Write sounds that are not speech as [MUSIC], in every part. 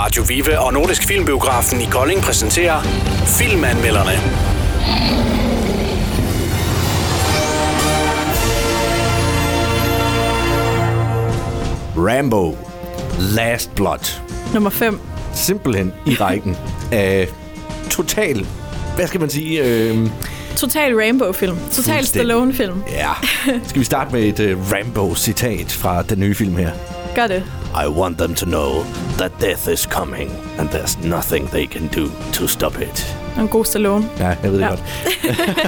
Radio Vive og Nordisk Filmbiografen i Kolding præsenterer Filmanmelderne. Rambo. Last Blood. Nummer 5. Simpelthen i rækken af total, hvad skal man sige, øh, Total Rainbow-film. Total. Stallone-film. ja. Skal vi starte med et uh, Rambo-citat fra den nye film her? Gør det. I want them to know that death is coming, and there's nothing they can do to stop it. En god Stallone. Ja, jeg ved det Ja. godt.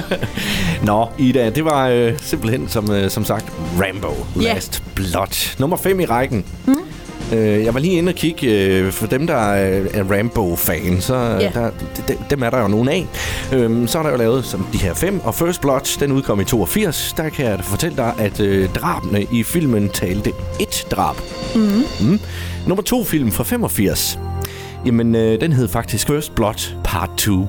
[LAUGHS] Nå, Ida, det var øh, simpelthen, som, øh, som sagt, Rambo. Last Blood. Nummer 5 i rækken. Mm. Øh, jeg var lige inde og kigge, øh, for dem, der er, er Rambo-fan, så Ja. der, de, dem er der jo nogen af. Øhm, så er der jo lavet som de her fem, og First Blood, den udkom i 82. Der kan jeg fortælle dig, at øh, drabene i filmen talte et drab. Mm. Mm. Nummer to film fra 85. Jamen, øh, den hed faktisk First Blood Part 2.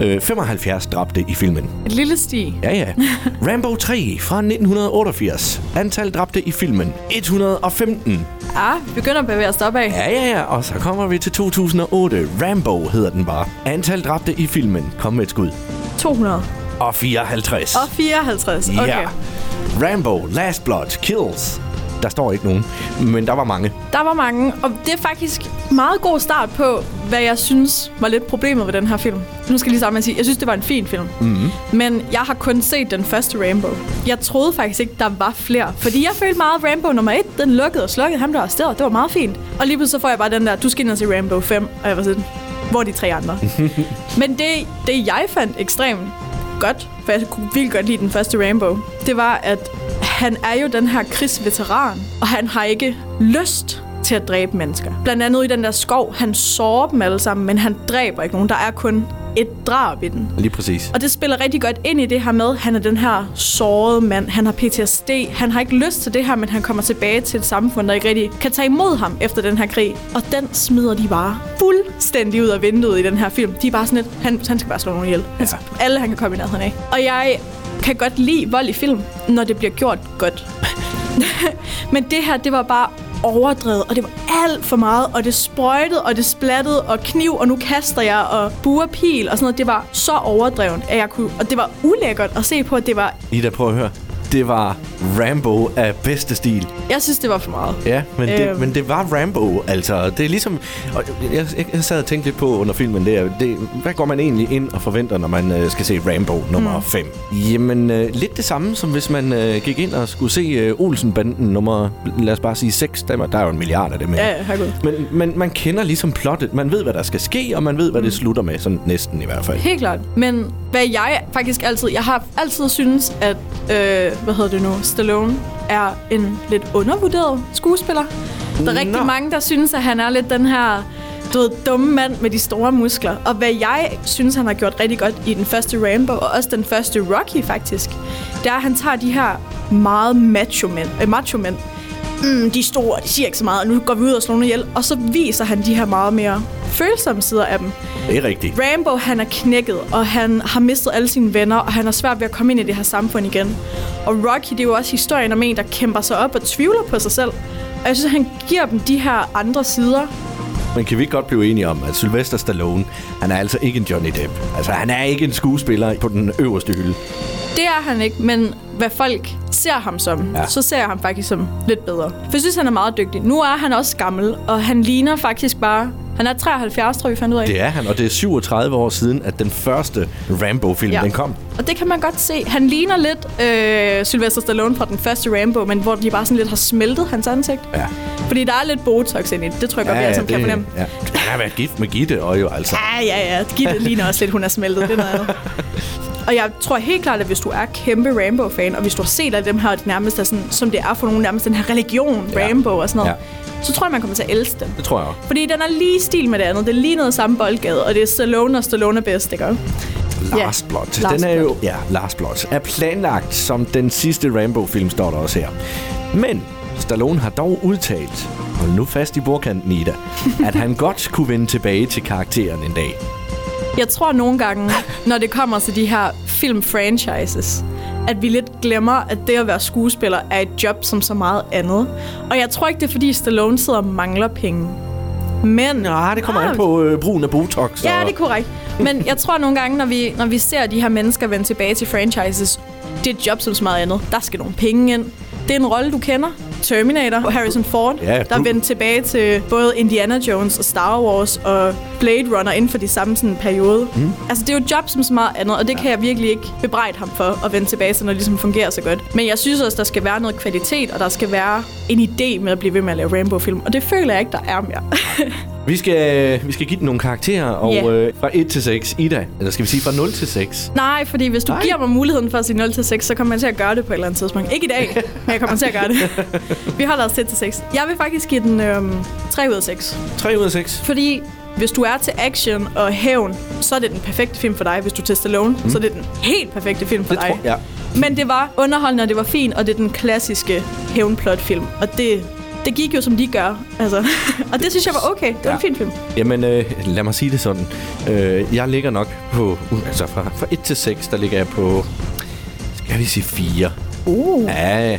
Øh, 75 dræbte i filmen. Et lille sti. Ja, ja. [LAUGHS] Rambo 3 fra 1988. Antal dræbte i filmen. 115. Ah, vi begynder at bevæge os opad. Ja, ja, ja. Og så kommer vi til 2008. Rambo hedder den bare. Antal dræbte i filmen. Kom med et skud. 200. Og 54. Og 54. Okay. Ja. Rambo Last Blood Kills. Der står ikke nogen, men der var mange. Der var mange, og det er faktisk meget god start på, hvad jeg synes var lidt problemet ved den her film. Nu skal jeg lige sammen med at sige, jeg synes, det var en fin film. Mm-hmm. Men jeg har kun set den første Rambo. Jeg troede faktisk ikke, der var flere. Fordi jeg følte meget, at Rambo nummer 1, den lukkede og slukkede. Han blev arresteret. Det var meget fint. Og lige pludselig så får jeg bare den der, du skal ind og se Rambo 5. Og jeg var sådan, hvor er de tre andre? [LAUGHS] Men det, det jeg fandt ekstremt godt, for jeg kunne virkelig godt lide den første Rambo, det var, at han er jo den her krigsveteran, og han har ikke lyst til at dræbe mennesker. Blandt andet i den der skov, han sårer dem alle sammen, men han dræber ikke nogen. Der er kun et drab i den. Lige præcis. Og det spiller rigtig godt ind i det her med, han er den her sårede mand. Han har PTSD. Han har ikke lyst til det her, men han kommer tilbage til et samfund, der ikke rigtig kan tage imod ham efter den her krig. Og den smider de bare fuldstændig ud af vinduet i den her film. De er bare sådan lidt, han, han skal bare slå nogen ihjel. Ja. Alle han kan komme i nærheden af. Og jeg kan godt lide vold i film, når det bliver gjort godt. [LAUGHS] men det her, det var bare overdrevet, og det var alt for meget, og det sprøjtede, og det splattede, og kniv, og nu kaster jeg, og buer pil, og sådan noget. Det var så overdrevet, at jeg kunne, og det var ulækkert at se på, at det var, Ida, prøv at høre. Det var Rambo af bedste stil. jeg synes, det var for meget. Ja, men, det, Øhm. men det var Rambo, altså. Det er ligesom... Og jeg, jeg, jeg sad og tænkte lidt på under filmen der. Det, hvad går man egentlig ind og forventer, når man øh, skal se Rambo nummer 5? Jamen, øh, lidt det samme, som hvis man øh, gik ind og skulle se øh, Olsen-banden nummer, lad os bare sige 6. Der, der er jo en milliard af dem her. Ja, ja, herregud. Men, men man kender ligesom plottet. Man ved, hvad der skal ske, og man ved, hvad det slutter med. Sådan næsten i hvert fald. Helt klart. Men hvad jeg faktisk altid... Jeg har altid synes, at... Øh, hvad hedder det nu? Stallone er en lidt undervurderet skuespiller. Der er rigtig Nå. mange, der synes, at han er lidt den her du ved, dumme mand med de store muskler. Og hvad jeg synes, han har gjort rigtig godt i den første Rambo, og også den første Rocky faktisk, det er, at han tager de her meget macho-mænd, øh, macho-mænd mm, de er store, de siger ikke så meget, og nu går vi ud og slår nogle ihjel. Og så viser han de her meget mere følsomme sider af dem. Det er rigtigt. Rambo, han er knækket, og han har mistet alle sine venner, og han har svært ved at komme ind i det her samfund igen. Og Rocky, det er jo også historien om en, der kæmper sig op og tvivler på sig selv. Og jeg synes, han giver dem de her andre sider. Men kan vi ikke godt blive enige om, at Sylvester Stallone, han er altså ikke en Johnny Depp. Altså, han er ikke en skuespiller på den øverste hylde. Det er han ikke, men hvad folk ser ham som, Ja. ja. så ser jeg ham faktisk som lidt bedre. For jeg synes, han er meget dygtig. Nu er han også gammel, og han ligner faktisk bare... Han er 73, tror jeg, vi fandt ud af. Det er han, og det er 37 år siden, at den første Rambo-film, ja. den kom. Og det kan man godt se. Han ligner lidt øh, Sylvester Stallone fra den første Rambo, men hvor de bare sådan lidt har smeltet hans ansigt. Ja. Fordi der er lidt Botox ind i det. Det tror jeg godt, vi alle sammen kan fornemme. ja. Han har været gift med Gitte, og jo altså. Ja, ja, ja. Gitte ligner også lidt, hun er smeltet. Det er noget andet. [LAUGHS] Og jeg tror helt klart, at hvis du er kæmpe Rambo-fan, og hvis du har set alle dem her, det nærmest er sådan, som det er for nogen, nærmest den her religion, Ja. Rambo og sådan noget, Ja. Så tror jeg, man kommer til at elske den. Det tror jeg også. Fordi den er lige stil med det andet. Det er lige noget samme boldgade, og det er Stallone, og Stallone er bedst, ikke? Last Blood. Last den er jo, ja, Last Blood. Er planlagt som den sidste Rambo-film, står der også her. Men Stallone har dog udtalt, hold nu fast i bordkanten, Ida, [LAUGHS] at han godt kunne vende tilbage til karakteren en dag. Jeg tror nogle gange, når det kommer til de her film-franchises, at vi lidt glemmer, at det at være skuespiller er et job som så meget andet. Og jeg tror ikke, det er fordi Stallone sidder og mangler penge. Men... Nej, det kommer Ah, an på øh, brugen af Botox. Ja, og- det er korrekt. Men jeg tror nogle gange, når vi, når vi ser de her mennesker vende tilbage til franchises, det er et job som så meget andet. Der skal nogle penge ind. Det er en rolle, du kender. Terminator, Harrison Ford, Ja, der vendte tilbage til både Indiana Jones og Star Wars og Blade Runner inden for de samme sådan, periode. Mm. Altså, det er jo et job som så meget andet, og det kan jeg virkelig ikke bebrejde ham for at vende tilbage til, når det ligesom fungerer så godt. Men jeg synes også, der skal være noget kvalitet, og der skal være en idé med at blive ved med at lave Rainbow-film, og det føler jeg ikke, der er mere. [LAUGHS] Vi skal, vi skal give den nogle karakterer, og Ja. øh, fra 1 til 6, Ida, eller skal vi sige fra 0 til 6? Nej, fordi hvis du Nej. Giver mig muligheden for at sige 0 til 6, så kommer jeg til at gøre det på et eller andet tidspunkt. Ikke i dag, [LAUGHS] men jeg kommer til at gøre det. Vi holder os til til 6. Jeg vil faktisk give den øhm, 3 ud af 6. 3 ud af 6. Fordi hvis du er til action og hævn, så er det den perfekte film for dig. Hvis du er til Stallone, mm. så er det den helt perfekte film for Det dig. tror jeg. Men det var underholdende, og det var fint, og det er den klassiske hævnplotfilm. Og det, det gik jo, som de gør. Altså. og det synes jeg var okay. Det var Ja. en fin film. Jamen, øh, lad mig sige det sådan. Øh, jeg ligger nok på, altså fra, fra 1 til 6, der ligger jeg på, skal vi sige 4. Uh. Ja, ja.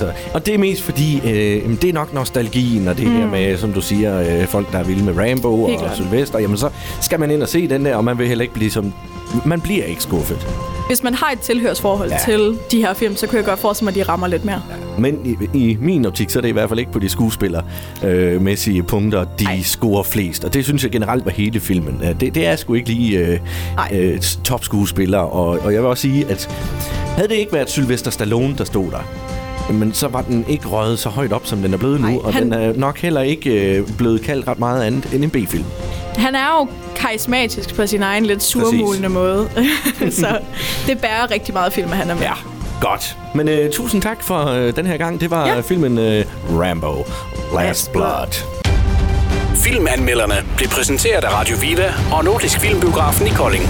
Altså, og det er mest fordi, øh, det er nok nostalgien, og det mm. her med, som du siger, øh, folk, der er vilde med Rambo Helt og klart. Sylvester. Jamen, så skal man ind og se den der, og man vil heller ikke blive som... Man bliver ikke skuffet. Hvis man har et tilhørsforhold Ja. ja. til de her film, så kan jeg godt forestille mig, at de rammer lidt mere. Men i, i min optik, så er det i hvert fald ikke på de skuespillermæssige punkter, de Ej. Scorer flest. Og det synes jeg generelt var hele filmen. Øh, Det, det er sgu ikke lige øh, Ej. øh, topskuespillere. Og, og jeg vil også sige, at havde det ikke været Sylvester Stallone, der stod der, men så var den ikke røget så højt op, som den er blevet nu. Ej, Og han- den er nok heller ikke øh, blevet kaldt ret meget andet end en B-film. Han er jo karismatisk på sin egen lidt surmulende måde. [LAUGHS] så det bærer rigtig meget film, at han er med. Ja, godt. Men øh, tusind tak for øh, den her gang. Det var ja. Filmen øh, Rambo Last Last Blood. Blood. Filmanmelderne blev præsenteret af Radio Viva og Nordisk Filmbiografen i Kolding.